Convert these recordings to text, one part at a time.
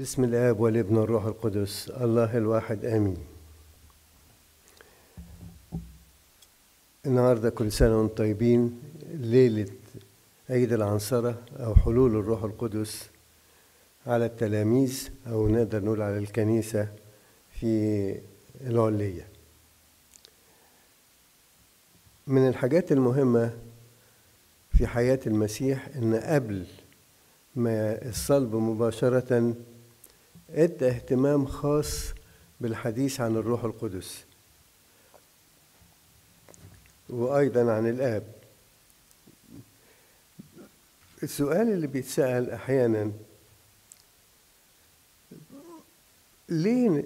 بسم الآب والابن والروح القدس الله الواحد آمين. النهاردة كل سنة وأنتم طيبين. ليلة عيد العنصرة أو حلول الروح القدس على التلاميذ أو نقدر نقول على الكنيسة في العلية من الحاجات المهمة في حياة المسيح إن قبل ما الصلب مباشرة ادى اهتمام خاص بالحديث عن الروح القدس. وأيضا عن الآب. السؤال اللي بيتسأل أحيانا ليه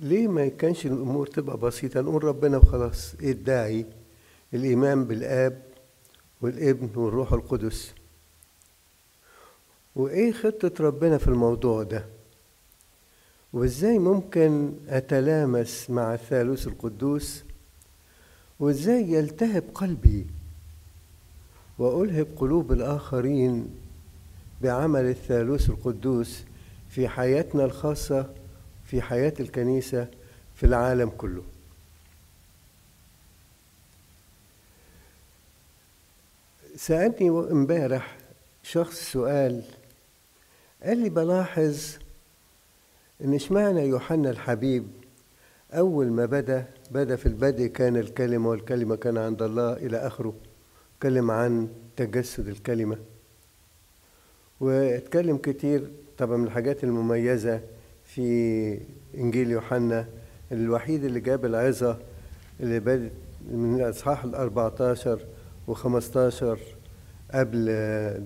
ليه ما كانش الأمور تبقى بسيطة؟ نقول ربنا وخلاص إيه الداعي؟ الإيمان بالآب والابن والروح القدس. وإيه خطة ربنا في الموضوع ده؟ وإزاي ممكن أتلامس مع الثالوث القدوس؟ وإزاي يلتهب قلبي وألهب قلوب الآخرين بعمل الثالوث القدوس في حياتنا الخاصة في حياة الكنيسة في العالم كله؟ سألني امبارح شخص سؤال قال لي بلاحظ إن اشمعنى يوحنا الحبيب أول ما بدأ بدأ في البدء كان الكلمة والكلمة كان عند الله إلى آخره اتكلم عن تجسد الكلمة. واتكلم كتير طبعا من الحاجات المميزة في إنجيل يوحنا الوحيد اللي جاب العظة اللي بدت من الإصحاح ال 14 و15 قبل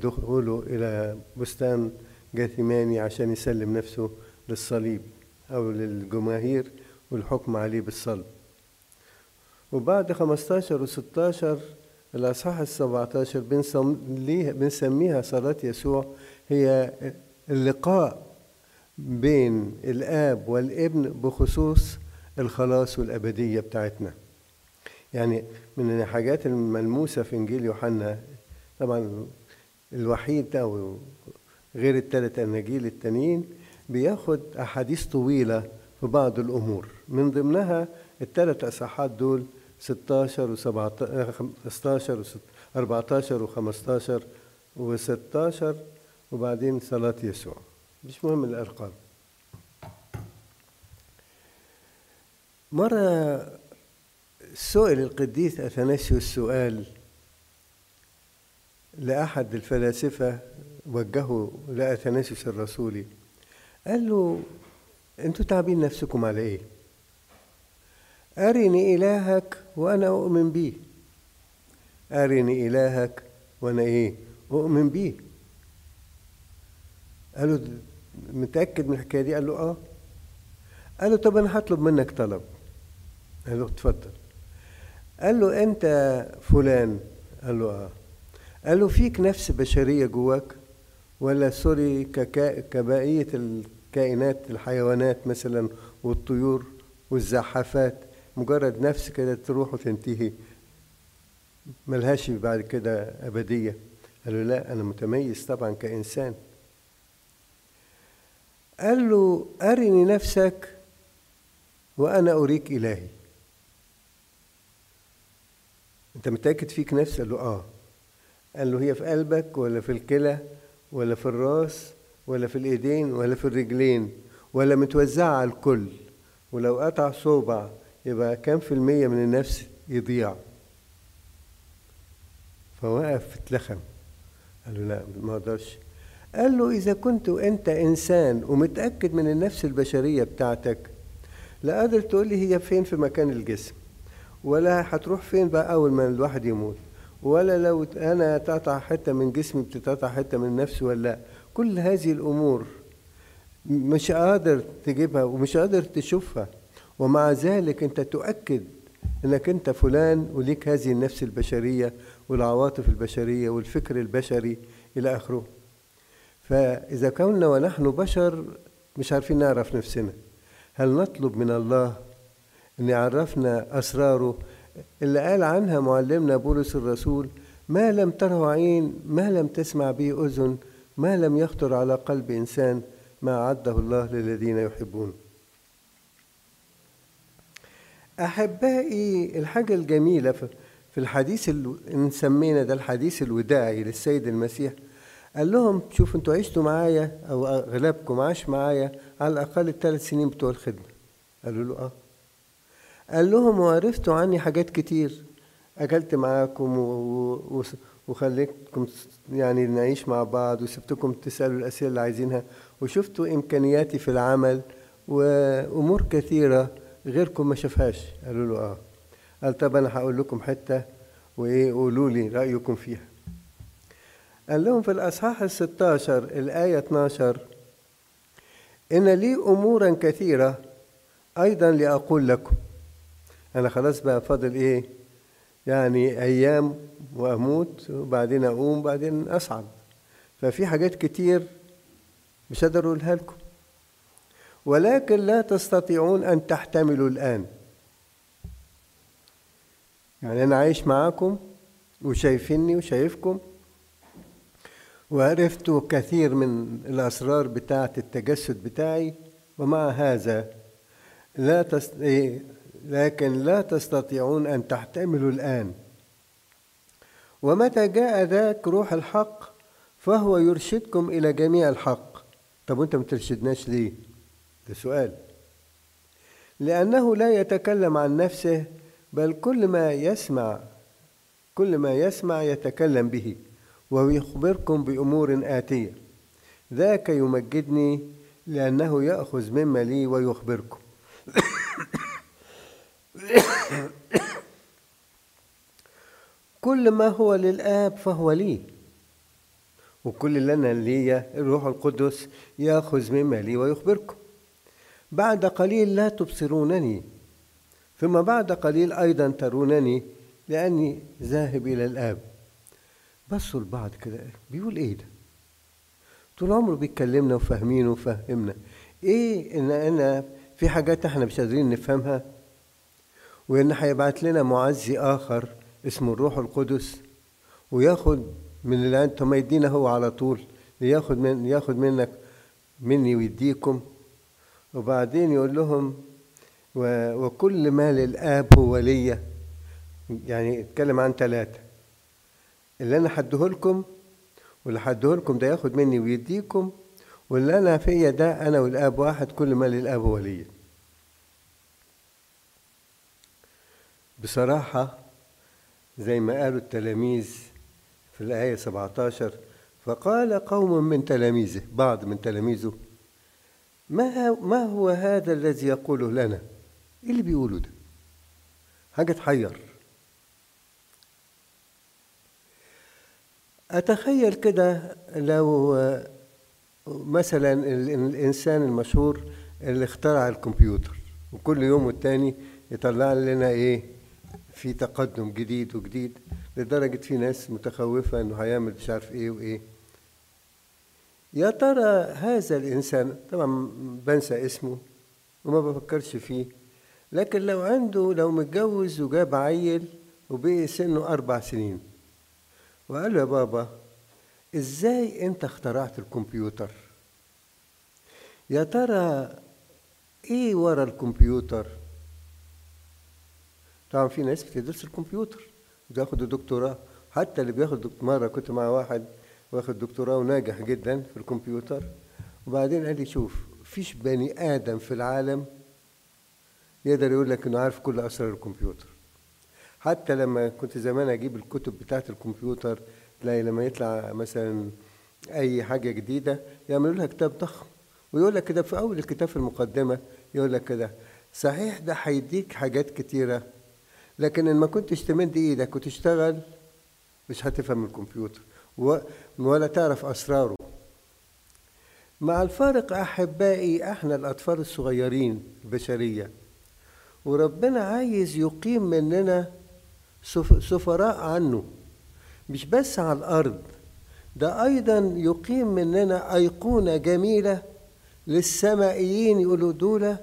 دخوله إلى بستان جاثيماني عشان يسلم نفسه. للصليب أو للجماهير والحكم عليه بالصلب. وبعد 15 و 16 الأصحاح ال 17 بنسميها صلاة يسوع هي اللقاء بين الآب والابن بخصوص الخلاص والأبدية بتاعتنا. يعني من الحاجات الملموسة في إنجيل يوحنا طبعا الوحيد أو غير الثلاث أناجيل التانيين بياخد أحاديث طويلة في بعض الأمور. من ضمنها الثلاث أصحاحات دول 16 و 17 و 14 و 15 و 16 وبعدين صلاة يسوع. مش مهم الأرقام. مرة سئل القديس أثناسيوس سؤال لأحد الفلاسفة وجهه لأثناسيوس الرسولي. قال له أنتوا تعبين نفسكم على إيه? أرني إلهك وأنا أؤمن بيه أرني إلهك وأنا إيه؟ أؤمن بيه قال له متأكد من الحكاية دي؟ قال له آه. قال له طب أنا هطلب منك طلب. قال له اتفضل. قال له أنت فلان. قال له آه. قال له فيك نفس بشرية جواك ولا سوري كبقية الكائنات الحيوانات مثلا والطيور والزحافات مجرد نفس كده تروح وتنتهي. ملهاش بعد كده أبدية. قال له لا أنا متميز طبعا كإنسان. قال له أرني نفسك وأنا أريك إلهي. أنت متأكد فيك نفس قال له آه. قال له هي في قلبك ولا في الكلى ولا في الرأس ولا في الإيدين ولا في الرجلين ولا متوزعة على الكل. ولو قطع صوبع يبقى كام في المية من النفس يضيع. فوقف اتلخم. قال له لا ما أقدرش قال له إذا كنت أنت إنسان ومتأكد من النفس البشرية بتاعتك لا قادر تقول لي هي فين في مكان الجسم ولا هتروح فين بقى أول ما الواحد يموت ولا لو أنا تقطع حتة من جسمي بتتقطع حتة من نفسي ولا لأ. كل هذه الأمور مش قادر تجيبها ومش قادر تشوفها ومع ذلك أنت تؤكد إنك أنت فلان وليك هذه النفس البشرية والعواطف البشرية والفكر البشري إلى آخره. فإذا كنا ونحن بشر مش عارفين نعرف نفسنا. هل نطلب من الله أن يعرفنا أسراره؟ اللي قال عنها معلمنا بولس الرسول ما لم تره عين ما لم تسمع به أذن ما لم يخطر على قلب إنسان ما أعده الله للذين يحبون أحبائي الحاجة الجميلة في الحديث اللي نسمينا ده الحديث الوداعي للسيد المسيح قال لهم شوف أنتوا عشتوا معايا أو أغلبكم عاش معايا على الأقل الثلاث سنين بتوع الخدمة قالوا له آه قال لهم وعرفتوا عني حاجات كتير أكلت معاكم. وخليتكم يعني نعيش مع بعض وسبتكم تسألوا الأسئلة اللي عايزينها. وشفتوا إمكانياتي في العمل وأمور كثيرة غيركم ما شافهاش. قالوا له آه. قال طب أنا هقول لكم حتة وإيه قولوا لي رأيكم فيها. قال لهم في الأصحاح الستاشر الآية 12 إن لي أمورا كثيرة أيضا لأقول لكم. أنا خلاص بقى فاضل إيه؟ يعني أيام وأموت وبعدين أقوم بعدين أصعد. ففي حاجات كتير مش قادر أقولها لكم. ولكن لا تستطيعون أن تحتملوا الآن. يعني أنا عايش معاكم وشايفيني وشايفكم وعرفت كثير من الأسرار بتاعة التجسد بتاعي ومع هذا لا تست... لكن لا تستطيعون أن تحتملوا الآن. ومتى جاء ذاك روح الحق فهو يرشدكم إلى جميع الحق؟ طب وأنت ما ليه؟ ده سؤال. لأنه لا يتكلم عن نفسه بل كل ما يسمع كل ما يسمع يتكلم به ويخبركم بأمور آتية. ذاك يمجدني لأنه يأخذ مما لي ويخبركم. كل ما هو للآب فهو لي. وكل اللي أنا ليا الروح القدس يأخذ مما لي ويخبركم. بعد قليل لا تبصرونني. ثم بعد قليل أيضا ترونني لأني ذاهب إلى الآب. بصوا لبعض كده بيقول إيه ده؟ طول عمره بيكلمنا وفاهمينه وفهمنا إيه إن أنا في حاجات إحنا مش قادرين نفهمها؟ وإن هيبعت لنا معزي آخر اسمه الروح القدس وياخد من اللي أنتم يدينا هو على طول ياخد من ياخد منك مني ويديكم. وبعدين يقول لهم وكل ما للآب هو ليا. يعني اتكلم عن ثلاثة اللي أنا حده لكم واللي حده لكم ده ياخد مني ويديكم واللي أنا فيا ده أنا والآب واحد كل ما للآب هو ليا. بصراحة زي ما قالوا التلاميذ في الآية 17 فقال قوم من تلاميذه بعض من تلاميذه ما ما هو هذا الذي يقوله لنا؟ إيه اللي بيقوله ده؟ حاجة تحير أتخيل كده لو مثلا الإنسان المشهور اللي اخترع الكمبيوتر وكل يوم والتاني يطلع لنا إيه في تقدم جديد وجديد لدرجة في ناس متخوفة إنه هيعمل مش عارف إيه وإيه. يا ترى هذا الإنسان طبعا بنسى اسمه وما بفكرش فيه لكن لو عنده لو متجوز وجاب عيل وبقي سنه أربع سنين وقال له يا بابا إزاي أنت اخترعت الكمبيوتر؟ يا ترى إيه ورا الكمبيوتر؟ طبعا في ناس بتدرس الكمبيوتر بياخدوا دكتوراه حتى اللي بياخد مرة كنت مع واحد واخد دكتوراه وناجح جدا في الكمبيوتر. وبعدين قال لي شوف فيش بني آدم في العالم يقدر يقول لك إنه عارف كل أسرار الكمبيوتر. حتى لما كنت زمان أجيب الكتب بتاعه الكمبيوتر تلاقي لما يطلع مثلا أي حاجة جديدة يعملوا لها كتاب ضخم. ويقول لك كده في أول الكتاب في المقدمة يقول لك كده صحيح ده هيديك حاجات كتيرة لكن إن ما كنتش تمد إيدك وتشتغل مش هتفهم الكمبيوتر ولا تعرف أسراره. مع الفارق أحبائي إحنا الأطفال الصغيرين البشرية. وربنا عايز يقيم مننا سفراء عنه. مش بس على الأرض ده أيضا يقيم مننا أيقونة جميلة للسمائيين يقولوا دول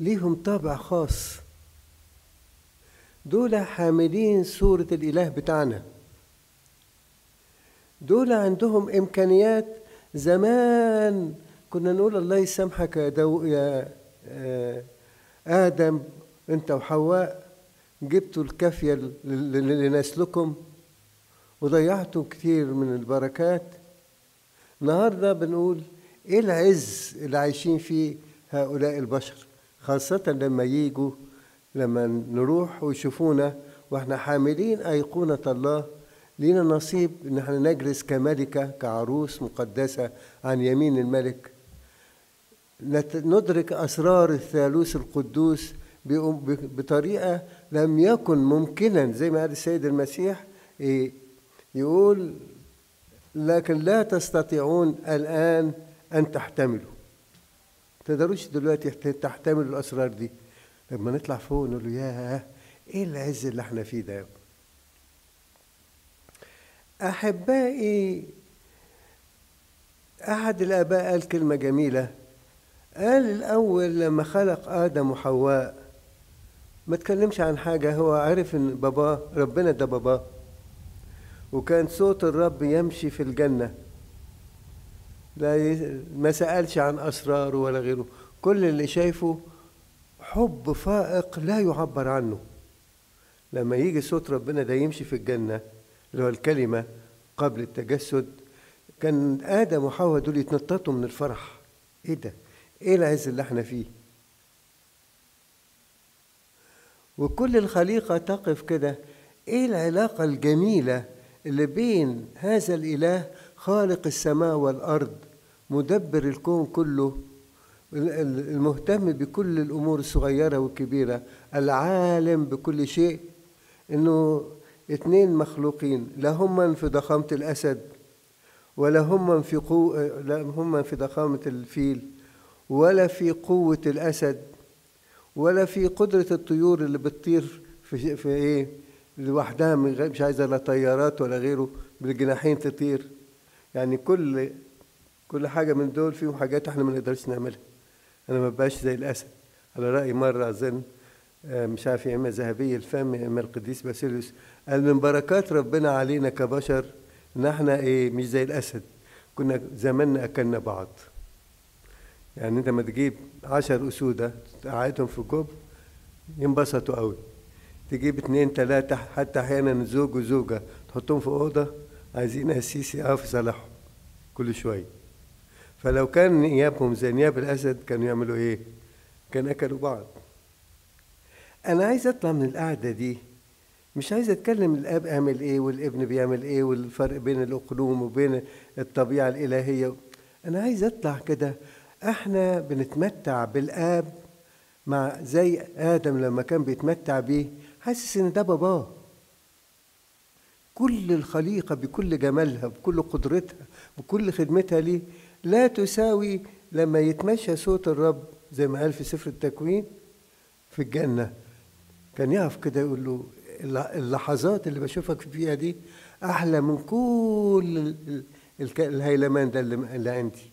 ليهم طابع خاص. دول حاملين صورة الإله بتاعنا. دول عندهم إمكانيات زمان. كنا نقول الله يسامحك يا دو يا آه آدم أنت وحواء جبتوا الكافية لنسلكم وضيعتوا كتير من البركات. النهارده بنقول إيه العز اللي عايشين فيه هؤلاء البشر خاصة لما يجوا لما نروح ويشوفونا وإحنا حاملين أيقونة الله لينا نصيب إن إحنا نجلس كملكة كعروس مقدسة عن يمين الملك. ندرك أسرار الثالوث القدوس بطريقة لم يكن ممكنا زي ما قال السيد المسيح يقول لكن لا تستطيعون الآن أن تحتملوا. تقدروش دلوقتي تحتملوا الأسرار دي. لما نطلع فوق نقول له ياه إيه العز اللي إحنا فيه ده؟ أحبائي أحد الآباء قال كلمة جميلة. قال الأول لما خلق آدم وحواء ما تكلمش عن حاجة هو عرف إن باباه ربنا ده باباه وكان صوت الرب يمشي في الجنة. لا. ما سألش عن أسراره ولا غيره. كل اللي شايفه حب فائق لا يعبر عنه لما يجي صوت ربنا ده يمشي في الجنة اللي هو الكلمة قبل التجسد كان آدم وحواء دول يتنططوا من الفرح إيه ده؟ إيه العز اللي إحنا فيه؟ وكل الخليقة تقف كده إيه العلاقة الجميلة اللي بين هذا الإله خالق السماء والأرض مدبر الكون كله المهتم بكل الأمور الصغيرة والكبيرة العالم بكل شيء إنه اتنين مخلوقين لا هم في ضخامة الأسد ولا هم في قو... لا هم في ضخامة الفيل ولا في قوة الأسد ولا في قدرة الطيور اللي بتطير في, في إيه لوحدها مش عايزة لا طيارات ولا غيره بالجناحين تطير. يعني كل كل حاجة من دول فيهم حاجات إحنا ما نقدرش نعملها. أنا ما بقاش زي الأسد. على رأي مرة أظن مش عارف يا إما ذهبي الفم يا إما القديس باسيليوس قال من بركات ربنا علينا كبشر إن إحنا إيه مش زي الأسد. كنا زماننا أكلنا بعض. يعني أنت ما تجيب عشر أسودة تقعدهم في جوب ينبسطوا قوي. تجيب اتنين تلاتة حتى أحيانا زوج وزوجة تحطهم في أوضة عايزين السيسي يقف يصلحهم كل شوية. فلو كان نيابهم زي نياب الأسد كانوا يعملوا إيه؟ كان أكلوا بعض. أنا عايز أطلع من القعدة دي. مش عايز أتكلم الأب عمل إيه والابن بيعمل إيه والفرق بين الأقلوم وبين الطبيعة الإلهية. أنا عايز أطلع كده. إحنا بنتمتع بالآب مع زي آدم لما كان بيتمتع بيه. حاسس إن ده باباه. كل الخليقة بكل جمالها بكل قدرتها بكل خدمتها ليه. لا تساوي لما يتمشى صوت الرب زي ما قال في سفر التكوين في الجنة. كان يقف كده يقول له اللحظات اللي بشوفك فيها دي أحلى من كل الهيلمان ده اللي عندي.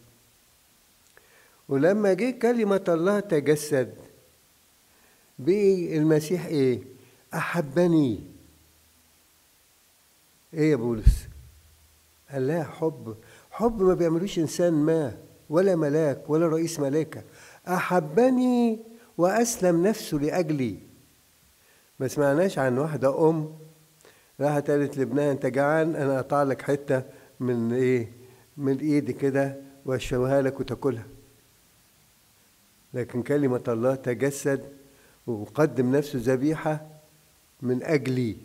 ولما جه كلمة الله تجسد بقي المسيح إيه؟ أحبني. إيه يا بولس؟ قال لا حب. حب ما بيعملوش إنسان ما ولا ملاك ولا رئيس ملائكه أحبني وأسلم نفسه لأجلي. ما سمعناش عن واحدة أم راحت قالت لابنها أنت جعان أنا أقطع لك حتة من إيه؟ من إيدي كده وأشويها لك وتاكلها. لكن كلمة الله تجسد وقدم نفسه ذبيحة من أجلي.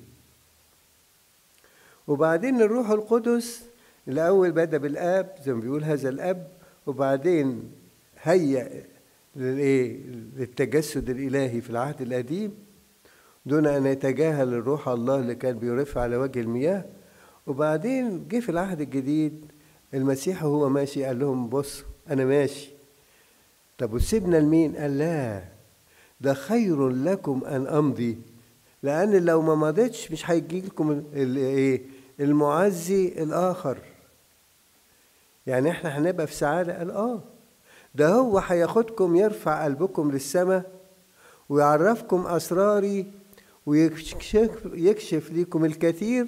وبعدين الروح القدس الأول بدأ بالآب زي ما بيقول هذا الأب وبعدين هيأ للإيه؟ للتجسد الإلهي في العهد القديم. دون أن يتجاهل الروح الله اللي كان بيرف على وجه المياه. وبعدين جه في العهد الجديد المسيح وهو ماشي قال لهم بص أنا ماشي. طب وسيبنا لمين؟ قال لا ده خير لكم أن أمضي. لأن لو ما مضيتش مش هيجي لكم الايه المعزي الآخر. يعني إحنا هنبقى في سعادة؟ قال آه. ده هو هياخدكم يرفع قلبكم للسماء ويعرفكم أسراري ويكشف يكشف لكم الكثير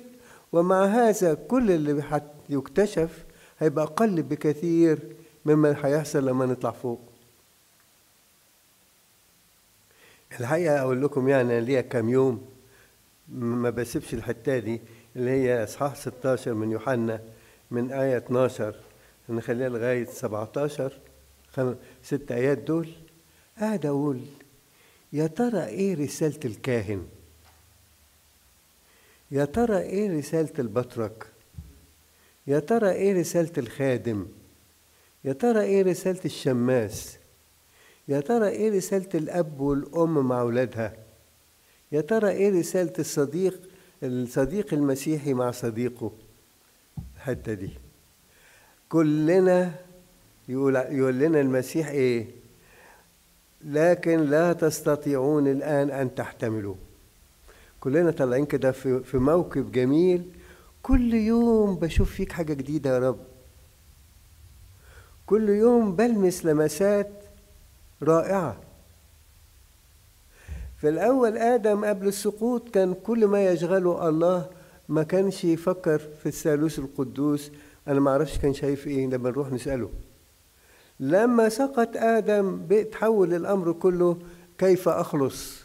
ومع هذا كل اللي يكتشف هيبقى أقل بكثير مما هيحصل لما نطلع فوق. الحقيقة أقول لكم يعني ليا كام يوم ما بسيبش الحتة دي اللي هي إصحاح 16 من يوحنا من آية 12 نخليها لغاية 17 خم... ست آيات دول. قاعد أقول يا ترى إيه رسالة الكاهن؟ يا ترى إيه رسالة البطرك؟ يا ترى إيه رسالة الخادم؟ يا ترى إيه رسالة الشماس؟ يا ترى إيه رسالة الأب والأم مع أولادها؟ يا ترى إيه رسالة الصديق الصديق المسيحي مع صديقه؟ الحتة دي. كلنا يقول يقول لنا المسيح إيه؟ لكن لا تستطيعون الآن أن تحتملوا كلنا طالعين كده في في موكب جميل. كل يوم بشوف فيك حاجة جديدة يا رب. كل يوم بلمس لمسات رائعة. في الأول آدم قبل السقوط كان كل ما يشغله الله ما كانش يفكر في الثالوث القدوس. أنا ما أعرفش كان شايف إيه لما نروح نسأله. لما سقط آدم تحول الأمر كله كيف أخلص؟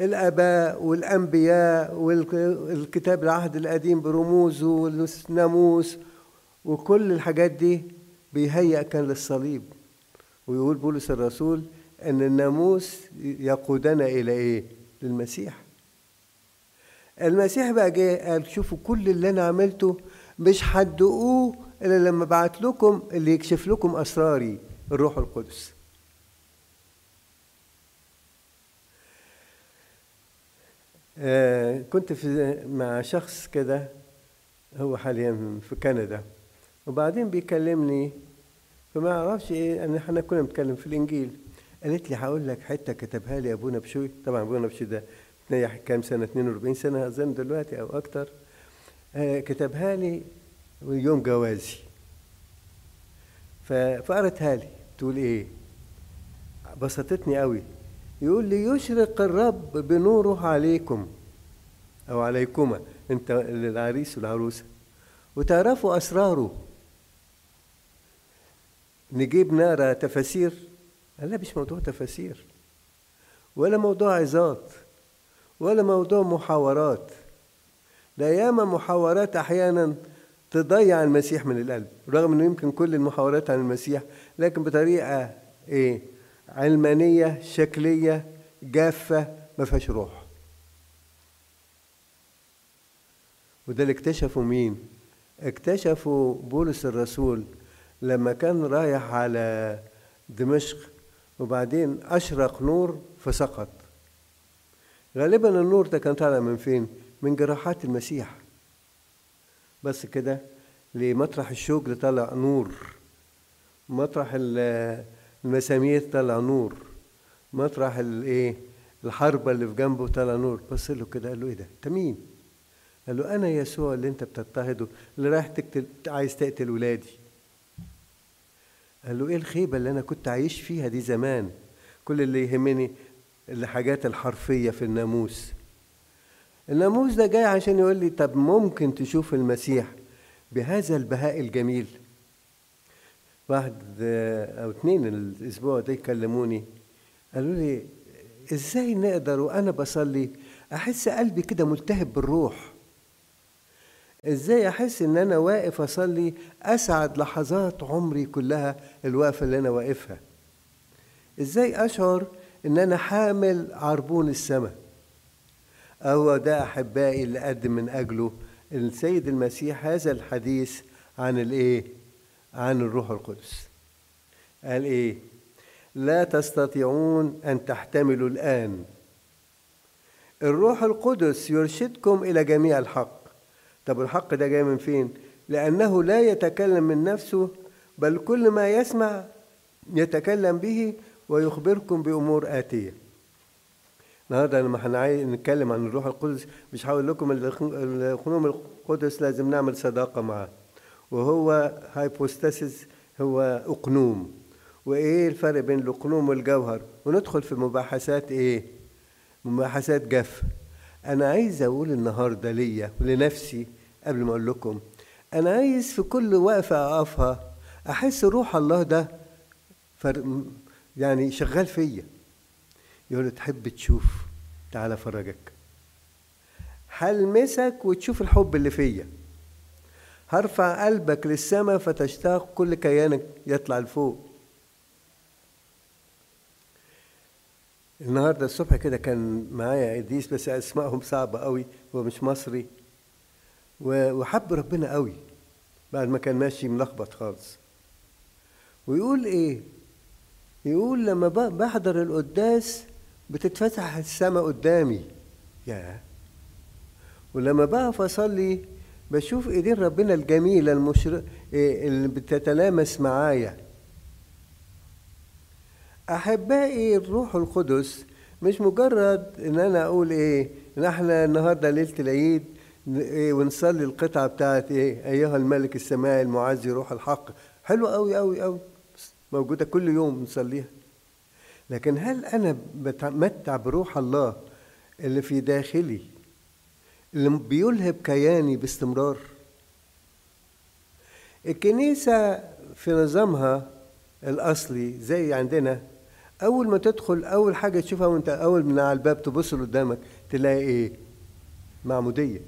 الآباء والأنبياء والكتاب العهد القديم برموزه والناموس وكل الحاجات دي بيهيأ كان للصليب. ويقول بولس الرسول إن الناموس يقودنا إلى إيه؟ للمسيح. المسيح بقى جه قال شوفوا كل اللي أنا عملته مش هتدقوه إلا لما بعت لكم اللي يكشف لكم أسراري الروح القدس. آه كنت في مع شخص كده هو حاليا في كندا وبعدين بيكلمني فما أعرفش إيه ان إحنا كنا بنتكلم في الإنجيل. قالت لي هقول لك حتة كتبها لي أبونا بشوي. طبعا أبونا بشوي ده كام سنة؟ 42 سنة أظن دلوقتي أو أكتر. كتبها لي يوم جوازي. فقرتها لي. تقول إيه؟ بسطتني قوي يقول لي يشرق الرب بنوره عليكم أو عليكما أنت العريس والعروسة. وتعرفوا أسراره. نجيب نقرا تفاسير. لا مش موضوع تفاسير. ولا موضوع عظات. ولا موضوع محاورات. ده ياما محاورات أحيانا تضيع المسيح من القلب رغم إنه يمكن كل المحاورات عن المسيح لكن بطريقة إيه؟ علمانية شكلية جافة ما فيهاش روح. وده اللي اكتشفوا مين؟ اكتشفوا بولس الرسول لما كان رايح على دمشق وبعدين أشرق نور فسقط. غالبا النور ده كان طالع من فين؟ من جراحات المسيح. بس كده لمطرح الشوك طلع نور. مطرح المسامير طلع نور. مطرح الايه الحربة اللي في جنبه طلع نور. بص له كده قال له إيه ده؟ أنت مين؟ قال له أنا يسوع اللي أنت بتضطهده اللي رايح تقتل عايز تقتل ولادي. قال له إيه الخيبة اللي أنا كنت عايش فيها دي زمان؟ كل اللي يهمني الحاجات الحرفية في الناموس. الناموس ده جاي عشان يقول لي طب ممكن تشوف المسيح بهذا البهاء الجميل؟ واحد أو اتنين الأسبوع ده يكلموني قالوا لي إزاي نقدر وأنا بصلي أحس قلبي كده ملتهب بالروح؟ إزاي أحس إن أنا واقف أصلي أسعد لحظات عمري كلها الوقفة اللي أنا واقفها؟ إزاي أشعر إن أنا حامل عربون السماء؟ هو ده أحبائي اللي قدم من أجله. السيد المسيح هذا الحديث عن الإيه؟ عن الروح القدس. قال إيه؟ لا تستطيعون أن تحتملوا الآن. الروح القدس يرشدكم إلى جميع الحق. طب الحق ده جاي من فين؟ لأنه لا يتكلم من نفسه بل كل ما يسمع يتكلم به ويخبركم بأمور آتية. النهارده لما هنتكلم عن الروح القدس مش هقول لكم الخنوم القدس لازم نعمل صداقة معاه. وهو هايبوستاسيس هو أقنوم. وإيه الفرق بين الأقنوم والجوهر؟ وندخل في مباحثات إيه؟ مباحثات جافه أنا عايز أقول النهارده ليا ولنفسي قبل ما أقول لكم أنا عايز في كل وقفة أقفها أحس روح الله ده. يعني شغال فيا. يقول له تحب تشوف تعالى أفرجك. هلمسك وتشوف الحب اللي فيا. هرفع قلبك للسماء فتشتاق كل كيانك يطلع لفوق. النهارده الصبح كده كان معايا قديس بس أسمائهم صعبة قوي هو مش مصري. وحب ربنا قوي. بعد ما كان ماشي ملخبط خالص. ويقول إيه؟ يقول لما بحضر القداس بتتفتح السماء قدامي. يا. ولما بقف اصلي بشوف إيدين ربنا الجميلة المشر... اللي بتتلامس معايا. أحبائي الروح القدس مش مجرد إن أنا أقول إيه إن إحنا النهارده ليلة العيد إيه ونصلي القطعة بتاعت إيه أيها الملك السماء المعزي روح الحق. حلوة قوي قوي قوي موجودة كل يوم نصليها. لكن هل أنا بتمتع بروح الله اللي في داخلي اللي بيلهب كياني باستمرار الكنيسة في نظامها الأصلي زي عندنا أول ما تدخل أول حاجة تشوفها وأنت أول من على الباب تبص قدامك تلاقي إيه؟ معمودية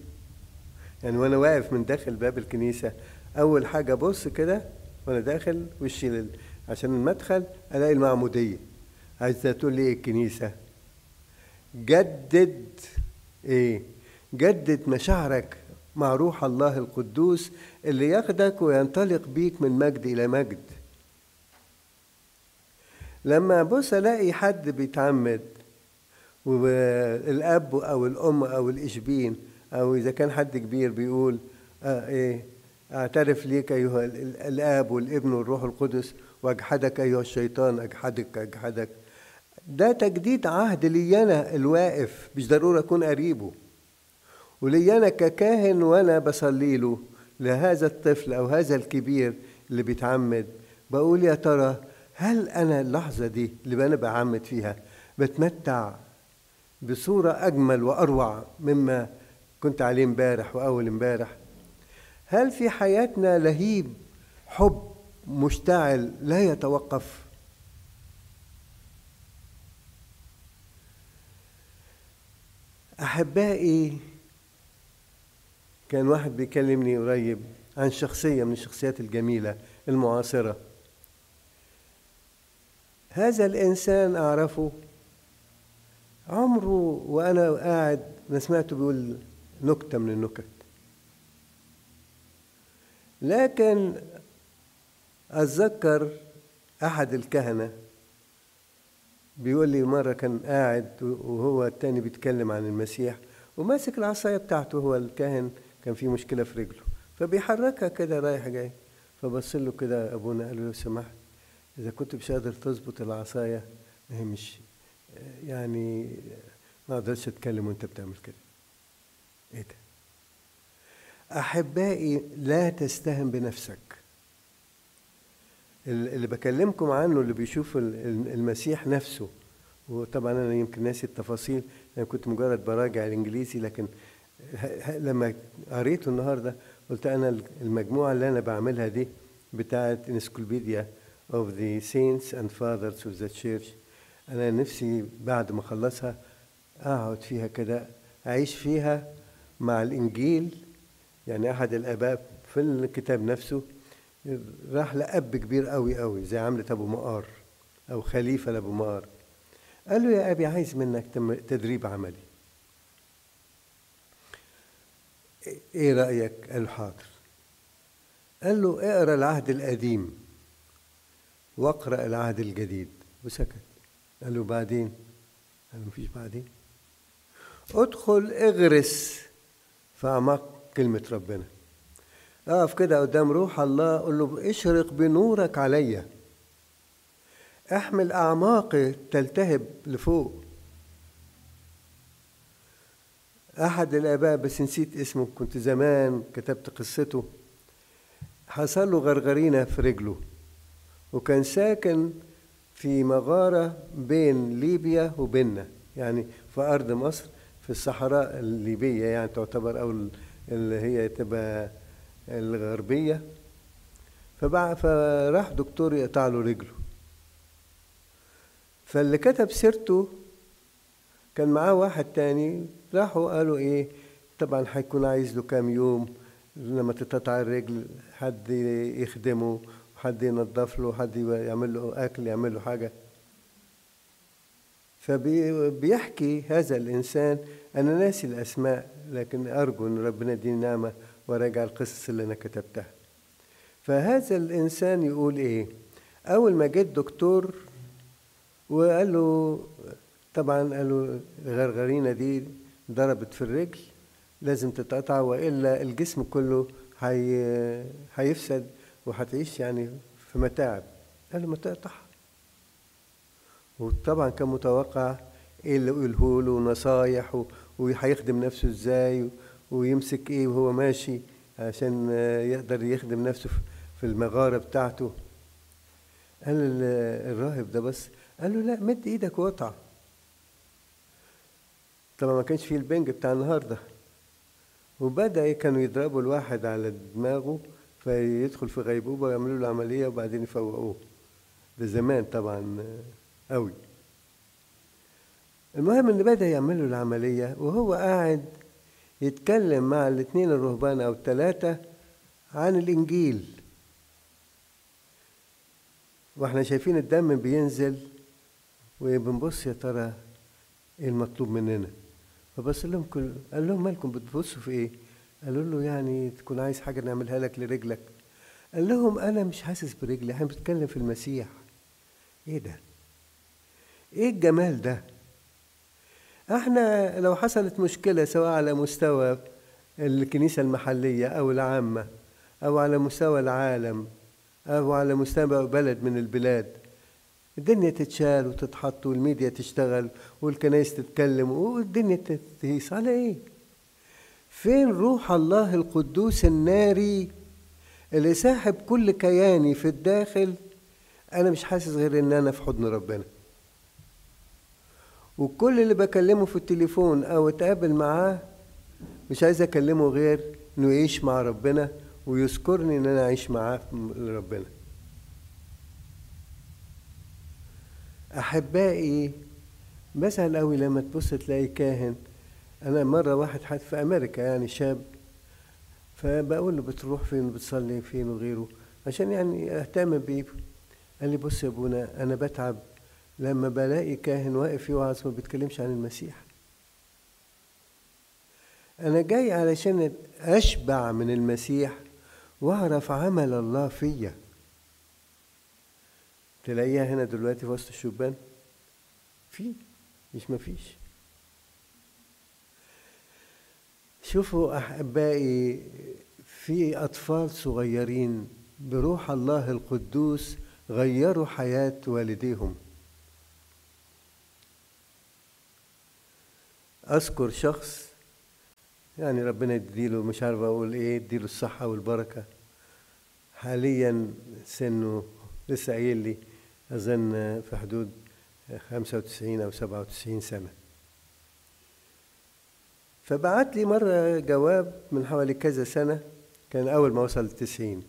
يعني وأنا واقف من داخل باب الكنيسة أول حاجة أبص كده وأنا داخل وشي. عشان المدخل ألاقي المعمودية عايزة تقول لي الكنيسة؟ جدد إيه؟ جدد مشاعرك مع روح الله القدوس اللي ياخدك وينطلق بيك من مجد إلى مجد لما أبص ألاقي حد بيتعمد والأب أو الأم أو الإشبين أو إذا كان حد كبير بيقول آه إيه أعترف ليك أيها الآب والابن والروح القدس وأجحدك أيها الشيطان أجحدك أجحدك ده تجديد عهد لي أنا الواقف مش ضروري أكون قريبه. ولي أنا ككاهن وأنا بصلي له لهذا الطفل أو هذا الكبير اللي بيتعمد. بقول يا ترى هل أنا اللحظة دي اللي أنا بعمد فيها بتمتع بصورة أجمل وأروع مما كنت عليه امبارح وأول امبارح؟ هل في حياتنا لهيب حب مشتعل لا يتوقف أحبائي كان واحد بيكلمني قريب عن شخصية من الشخصيات الجميلة المعاصرة. هذا الإنسان أعرفه عمره وأنا قاعد ما سمعته بيقول نكتة من النكت. لكن أتذكر أحد الكهنة بيقول لي مرة كان قاعد وهو التاني بيتكلم عن المسيح وماسك العصاية بتاعته هو الكاهن كان في مشكلة في رجله. فبيحركها كده رايح جاي. فبص له كده أبونا قال له لو سمحت إذا كنت مش قادر تظبط العصاية هي مش يعني ما أقدرش أتكلم وأنت بتعمل كده. إيه ده؟ أحبائي لا تستهن بنفسك. اللي بكلمكم عنه اللي بيشوف المسيح نفسه. وطبعا أنا يمكن ناسي التفاصيل أنا كنت مجرد براجع الإنجليزي لكن لما قريته النهارده قلت أنا المجموعة اللي أنا بعملها دي بتاعت انسكلوبيديا of the saints and fathers of the church. أنا نفسي بعد ما أخلصها أقعد فيها كده أعيش فيها مع الإنجيل يعني أحد الأباء في الكتاب نفسه. راح لأب كبير قوي قوي زي عملة أبو مقار أو خليفة لأبو مقار. قال له يا أبي عايز منك تدريب عملي. إيه رأيك؟ قال له حاضر. قال له اقرأ العهد القديم واقرأ العهد الجديد. وسكت. قال له بعدين؟ قال له مفيش بعدين. ادخل اغرس في أعماق كلمة ربنا. اقف كده قدام روح الله قول له اشرق بنورك عليا احمل اعماقي تلتهب لفوق. احد الاباء بس نسيت اسمه كنت زمان كتبت قصته. حصل له غرغرينة في رجله وكان ساكن في مغارة بين ليبيا وبيننا يعني في أرض مصر في الصحراء الليبية يعني تعتبر أو اللي هي تبقى الغربية. فبع... فراح دكتور يقطع له رجله. فاللي كتب سيرته كان معاه واحد تاني راحوا قالوا إيه طبعا هيكون عايز له كام يوم لما تتقطع الرجل حد يخدمه حد ينظف له حد يعمل له أكل يعمل له حاجة. فبيحكي هذا الإنسان أنا ناسي الأسماء لكن أرجو إن ربنا يديني نعمة. وراجع القصص اللي أنا كتبتها. فهذا الإنسان يقول إيه؟ أول ما جه الدكتور وقال له طبعا قال له الغرغرينة دي ضربت في الرجل لازم تتقطع وإلا الجسم كله هي هيفسد وهتعيش يعني في متاعب. قال له ما تقطعها وطبعا كان متوقع إيه اللي يقوله له نصايح وهيخدم نفسه إزاي ويمسك إيه وهو ماشي عشان يقدر يخدم نفسه في المغارة بتاعته. قال الراهب ده بس قال له لا مد إيدك واقطع. طبعا ما كانش فيه البنج بتاع النهارده. وبدأ كانوا يضربوا الواحد على دماغه فيدخل في غيبوبة ويعملوا له عملية وبعدين يفوقوه. ده زمان طبعا قوي. المهم ان بدأ يعملوا العملية وهو قاعد يتكلم مع الاثنين الرهبان أو الثلاثة عن الإنجيل. وإحنا شايفين الدم بينزل وبنبص يا ترى إيه المطلوب مننا؟ فبص لهم كل قال لهم مالكم بتبصوا في إيه؟ قالوا له يعني تكون عايز حاجة نعملها لك لرجلك. قال لهم أنا مش حاسس برجلي إحنا بنتكلم في المسيح. إيه ده؟ إيه الجمال ده؟ إحنا لو حصلت مشكلة سواء على مستوى الكنيسة المحلية أو العامة أو على مستوى العالم أو على مستوى بلد من البلاد الدنيا تتشال وتتحط والميديا تشتغل والكنائس تتكلم والدنيا تهيص على إيه؟ فين روح الله القدوس الناري اللي ساحب كل كياني في الداخل؟ أنا مش حاسس غير إن أنا في حضن ربنا. وكل اللي بكلمه في التليفون أو أتقابل معاه مش عايز أكلمه غير إنه يعيش مع ربنا ويذكرني إن أنا اعيش معاه ربنا احبائي بسهل قوي لما تبص تلاقي كاهن. أنا مرة واحد حد في أمريكا يعني شاب فبقول له بتروح فين وبتصلي فين وغيره عشان يعني أهتم بيه. قال لي بص يا أبونا أنا بتعب لما بلاقي كاهن واقف يوعظ ما بيتكلمش عن المسيح. أنا جاي علشان أشبع من المسيح وأعرف عمل الله فيا. تلاقيها هنا دلوقتي في وسط الشبان. في مش مفيش. شوفوا أحبائي في أطفال صغيرين بروح الله القدوس غيروا حياة والديهم. أذكر شخص يعني ربنا يديله مش عارف أقول إيه يديله الصحة والبركة. حاليا سنه لسه قايل لي أظن في حدود 95 أو 97 سنة. فبعت لي مرة جواب من حوالي كذا سنة كان أول ما وصل التسعين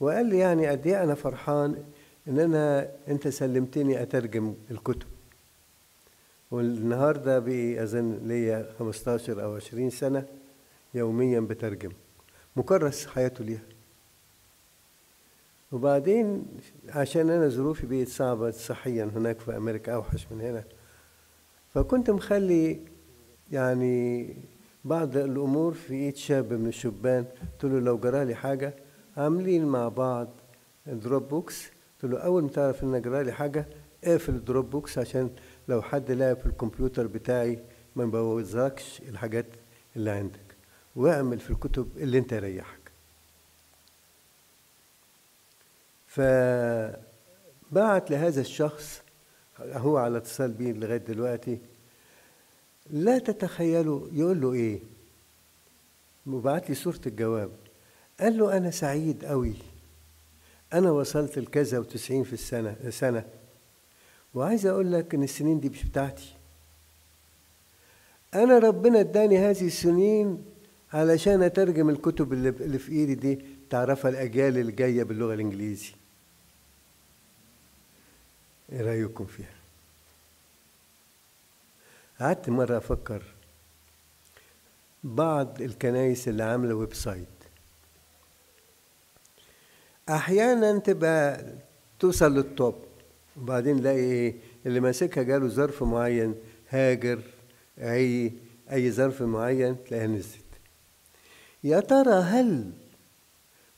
وقال لي يعني قد إيه أنا فرحان إن أنا أنت سلمتني أترجم الكتب. والنهاردة بقي أظن ليا 15 أو 20 سنة يوميا بترجم. مكرس حياته ليها. وبعدين عشان أنا ظروفي بقت صعبة صحيا هناك في أمريكا أوحش من هنا. فكنت مخلي يعني بعض الأمور في إيد شاب من الشبان. قلت له لو جرالي حاجة عاملين مع بعض Dropbox قلت له أول ما تعرف إن جرالي حاجة اقفل ال Dropbox عشان لو حد لعب في الكمبيوتر بتاعي ما يبوظكش الحاجات اللي عندك. واعمل في الكتب اللي انت يريحك. فبعت لهذا الشخص هو على اتصال بيه لغاية دلوقتي لا تتخيلوا يقول له إيه؟ وبعت لي صورة الجواب. قال له أنا سعيد قوي أنا وصلت لكذا وتسعين في السنة سنة. وعايز أقول لك إن السنين دي مش بتاعتي. أنا ربنا إداني هذه السنين علشان أترجم الكتب اللي, في إيدي دي تعرفها الأجيال اللي جاية باللغة الإنجليزي. إيه رأيكم فيها؟ قعدت مرة أفكر بعض الكنايس اللي عاملة website. أحيانا تبقى توصل للتوب. وبعدين نلاقي إيه؟ اللي ماسكها جاله ظرف معين هاجر أي أي ظرف معين تلاقيها نزلت. يا ترى هل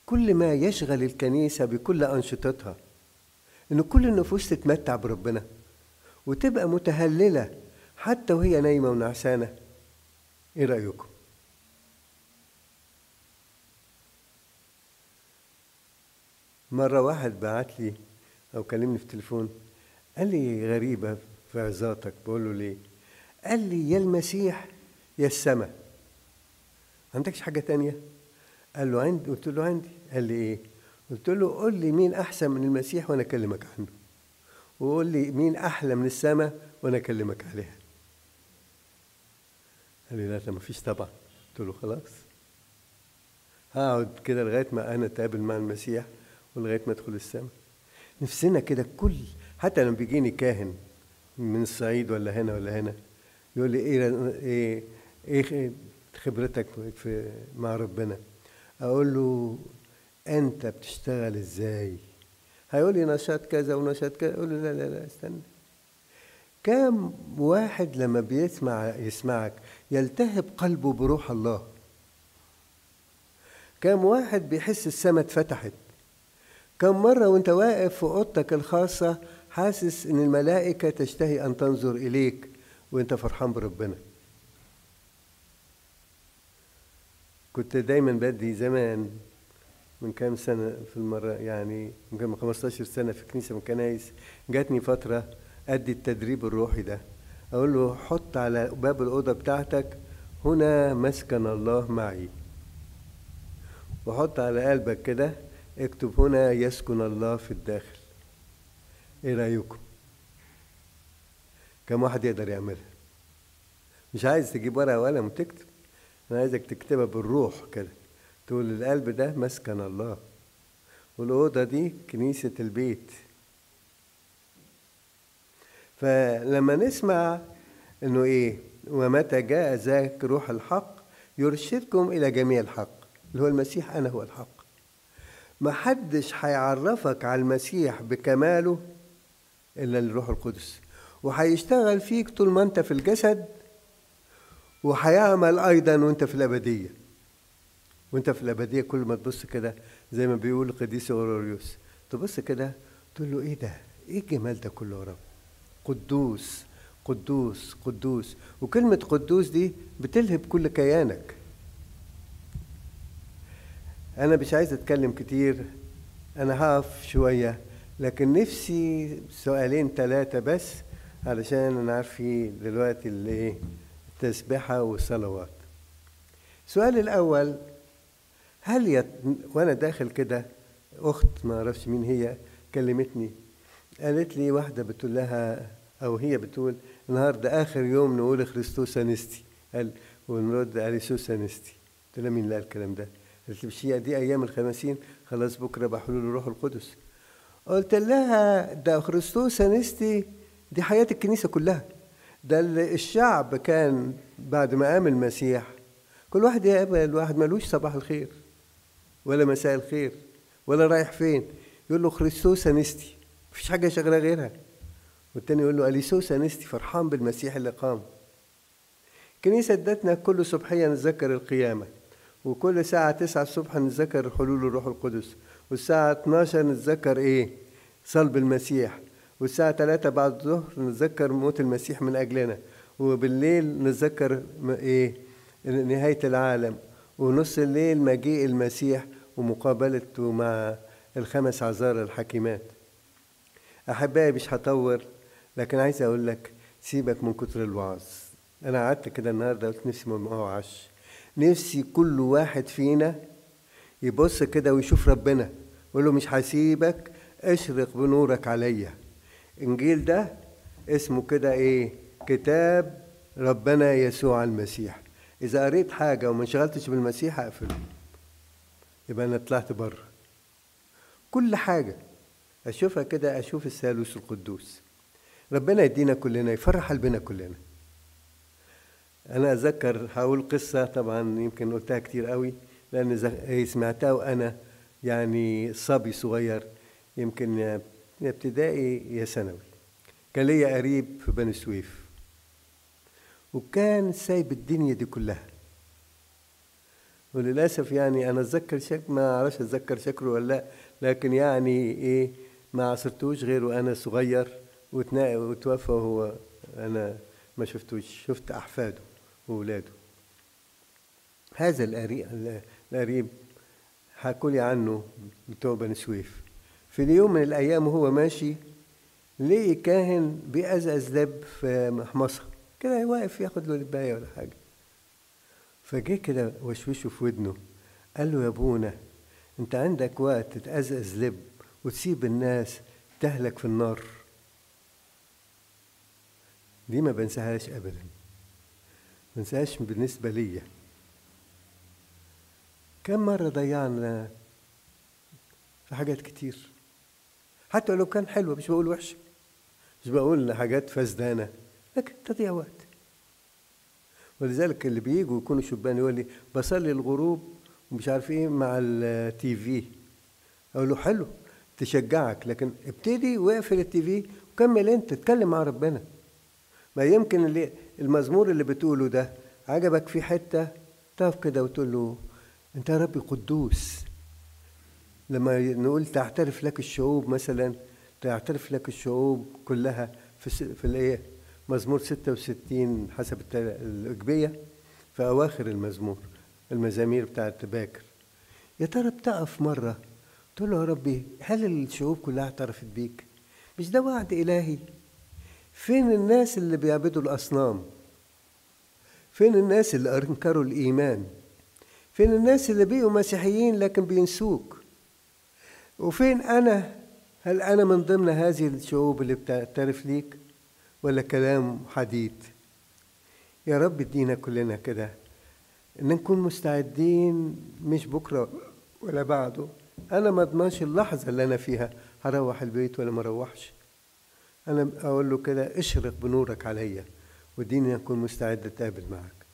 كل ما يشغل الكنيسة بكل أنشطتها إن كل النفوس تتمتع بربنا وتبقى متهللة حتى وهي نايمة ونعسانة؟ إيه رأيكم؟ مرة واحد بعت لي أو كلمني في التليفون. قال لي غريبة في عظاتك. بقول له ليه؟ قال لي يا المسيح يا السماء. عندكش حاجة تانية؟ قال له عندي. قلت له عندي. قال لي إيه؟ قلت له قول لي مين أحسن من المسيح وأنا أكلمك عنه. وقول لي مين أحلى من السماء وأنا أكلمك عليها. قال لي لا ده مفيش طبعا قلت له خلاص. هقعد كده لغاية ما أنا أتقابل مع المسيح ولغاية ما أدخل السماء. نفسنا كده كل حتى لما بيجيني كاهن من الصعيد ولا هنا ولا هنا يقول لي إيه إيه إيه خبرتك في مع ربنا؟ أقول له أنت بتشتغل إزاي؟ هيقول لي نشاط كذا ونشاط كذا. أقول له لا لا لا استنى. كم واحد لما بيسمع يسمعك يلتهب قلبه بروح الله. كم واحد بيحس السماء اتفتحت؟ كم مرة وانت واقف في أوضتك الخاصة حاسس إن الملائكة تشتهي أن تنظر إليك وانت فرحان بربنا؟ كنت دايما بدي زمان من كام سنة في المرة يعني من 15 سنة في كنيسة من كنايس جاتني فترة أدي التدريب الروحي ده. أقول له حط على باب الأوضة بتاعتك هنا مسكن الله معي. وحط على قلبك كده اكتب هنا يسكن الله في الداخل. إيه رأيكم؟ كم واحد يقدر يعملها؟ مش عايز تجيب ورقة وقلم وتكتب أنا عايزك تكتبها بالروح كده. تقول القلب ده مسكن الله والأوضة دي كنيسة البيت. فلما نسمع إنه إيه ومتى جاء ذاك روح الحق يرشدكم إلى جميع الحق اللي هو المسيح أنا هو الحق. ما حدش هيعرفك على المسيح بكماله إلا الروح القدس. وهيشتغل فيك طول ما أنت في الجسد وهيعمل أيضا وأنت في الأبدية. وأنت في الأبدية كل ما تبص كده زي ما بيقول القديس أوروريوس تبص كده تقول له إيه ده؟ إيه الجمال ده كله يا رب؟ قدوس قدوس قدوس. وكلمة قدوس دي بتلهب كل كيانك. أنا مش عايز أتكلم كتير أنا هقف شوية لكن نفسي سؤالين ثلاثة بس علشان أنا عارف في دلوقتي اللي التسبحة والصلوات السؤال الأول هل يت... وأنا داخل كده أخت ما أعرفش مين هي كلمتني قالت لي واحدة بتقول لها أو هي بتقول النهاردة آخر يوم نقول خريستوس أنستي قال ونرد أليسوس أنستي قلت لها مين اللي قال الكلام ده؟ هي دي أيام الخمسين خلاص بكرة بحلول الروح القدس. قلت لها ده خريستوس أنستي دي حياة الكنيسة كلها. ده الشعب كان بعد ما قام المسيح. كل واحد يقابل واحد ملوش صباح الخير ولا مساء الخير ولا رايح فين. يقول له خريستوس أنستي مفيش حاجة شغلة غيرها. والتاني يقول له أليسوس أنستي فرحان بالمسيح اللي قام. الكنيسة ادتنا كل صبحية نتذكر القيامة. وكل ساعة تسعة الصبح نتذكر حلول الروح القدس. والساعة 12 نتذكر إيه؟ صلب المسيح. والساعة 3 بعد الظهر نتذكر موت المسيح من أجلنا. وبالليل نتذكر إيه؟ نهاية العالم. ونص الليل مجيء المسيح ومقابلته مع الخمس عذار الحكيمات. أحبائي مش هطور لكن عايز أقول لك سيبك من كتر الوعظ. أنا قعدت كده النهاردة قلت نفسي ما أوعش نفسي كل واحد فينا يبص كده ويشوف ربنا يقول له مش هسيبك اشرق بنورك عليا. إنجيل ده اسمه كده إيه؟ كتاب ربنا يسوع المسيح. إذا قريت حاجة وما انشغلتش بالمسيح أقفله. يبقى أنا طلعت بره. كل حاجة. أشوفها كده أشوف الثالوث القدوس. ربنا يدينا كلنا يفرح قلبنا كلنا. أنا أتذكر هقول قصة طبعا يمكن قلتها كتير قوي لأن سمعتها وأنا يعني صبي صغير يمكن يا ابتدائي يا ثانوي. كان ليا قريب في بني سويف وكان سايب الدنيا دي كلها. وللأسف يعني أنا أتذكر شك ما أعرفش أتذكر شكله ولا لأ لكن يعني إيه ما عصرتوش غير وأنا صغير وتوفى وهو أنا ما شفتوش شفت أحفاده. واولاده هذا القريب حكوا لي عنه بتوع بني سويف. في اليوم من الأيام وهو ماشي لقي كاهن بيأزأز لب في محمصة كده واقف ياخد له لباية ولا حاجة. فجه كده وشوشه في ودنه. قال له يا أبونا أنت عندك وقت تتأزأز لب وتسيب الناس تهلك في النار. دي ما بنساهاش ابدا. بنساهاش بالنسبة ليا. كم مرة ضيعنا في حاجات كتير. حتى لو كان حلوة مش بقول وحشة. مش بقول حاجات فسدانة لكن تضيع وقت. ولذلك اللي بيجوا يكونوا شبان يقول لي بصلي الغروب ومش عارف إيه مع التي في. أقول له حلو تشجعك لكن ابتدي واقفل التي في وكمل أنت اتكلم مع ربنا. ما يمكن اللي المزمور اللي بتقوله ده عجبك في حتة؟ تقف كده وتقول له أنت يا ربي قدوس. لما نقول تعترف لك الشعوب مثلا تعترف لك الشعوب كلها في في الإيه؟ مزمور 66 حسب الأجبية في أواخر المزمور المزامير بتاعت باكر. يا ترى بتقف مرة تقول له يا ربي هل الشعوب كلها اعترفت بيك؟ مش ده وعد إلهي؟ فين الناس اللي بيعبدوا الأصنام؟ فين الناس اللي أنكروا الإيمان؟ فين الناس اللي بقوا مسيحيين لكن بينسوك؟ وفين أنا؟ هل أنا من ضمن هذه الشعوب اللي بتعترف ليك؟ ولا كلام حديد يا رب ادينا كلنا كده. إن نكون مستعدين مش بكرة ولا بعده. أنا ما أضمنش اللحظة اللي أنا فيها. هروح البيت ولا ما أروحش؟ أنا أقول له كده اشرق بنورك عليا واديني أكون مستعد أتقابل معك.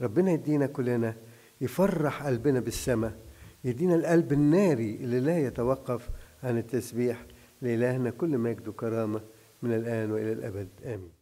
ربنا يدينا كلنا يفرح قلبنا بالسماء يدينا القلب الناري اللي لا يتوقف عن التسبيح لإلهنا كل مجد وكرامة من الآن وإلى الأبد. آمين.